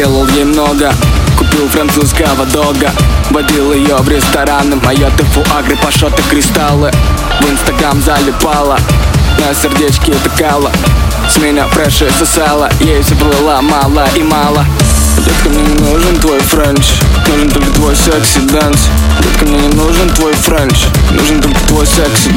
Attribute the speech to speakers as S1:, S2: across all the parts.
S1: Думал, делал ей много Купил французского дога Водил ее в рестораны. Моэты, фуа-гры, пашоты, кристаллы В инстаграм залипала На сердечке тыкала С меня фреши сосала. Ей все было мало и мало. Детка, мне не нужен твой френч Нужен только твой sexy dance Детка, мне не нужен твой френч Нужен только твой секси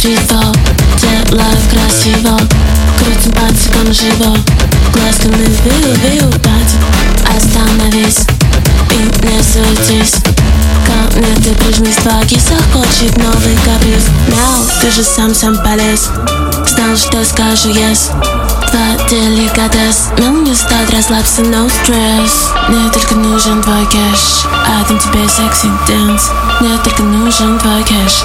S2: Факрито Делаю красиво. Крутим пальчиком живо. Глазками вию, вию Пати, остановись И не суетись. Ко мне ты прижмись Два киса хочет новый каприз. Мяу, ты же сам сам полез. Знал, что скажу yes. Два деликатес. Нам не стать, расслабься, no stress. Мне только нужен твой кэш. Отдам тебе секси дэнс. Мне только нужен твой кэш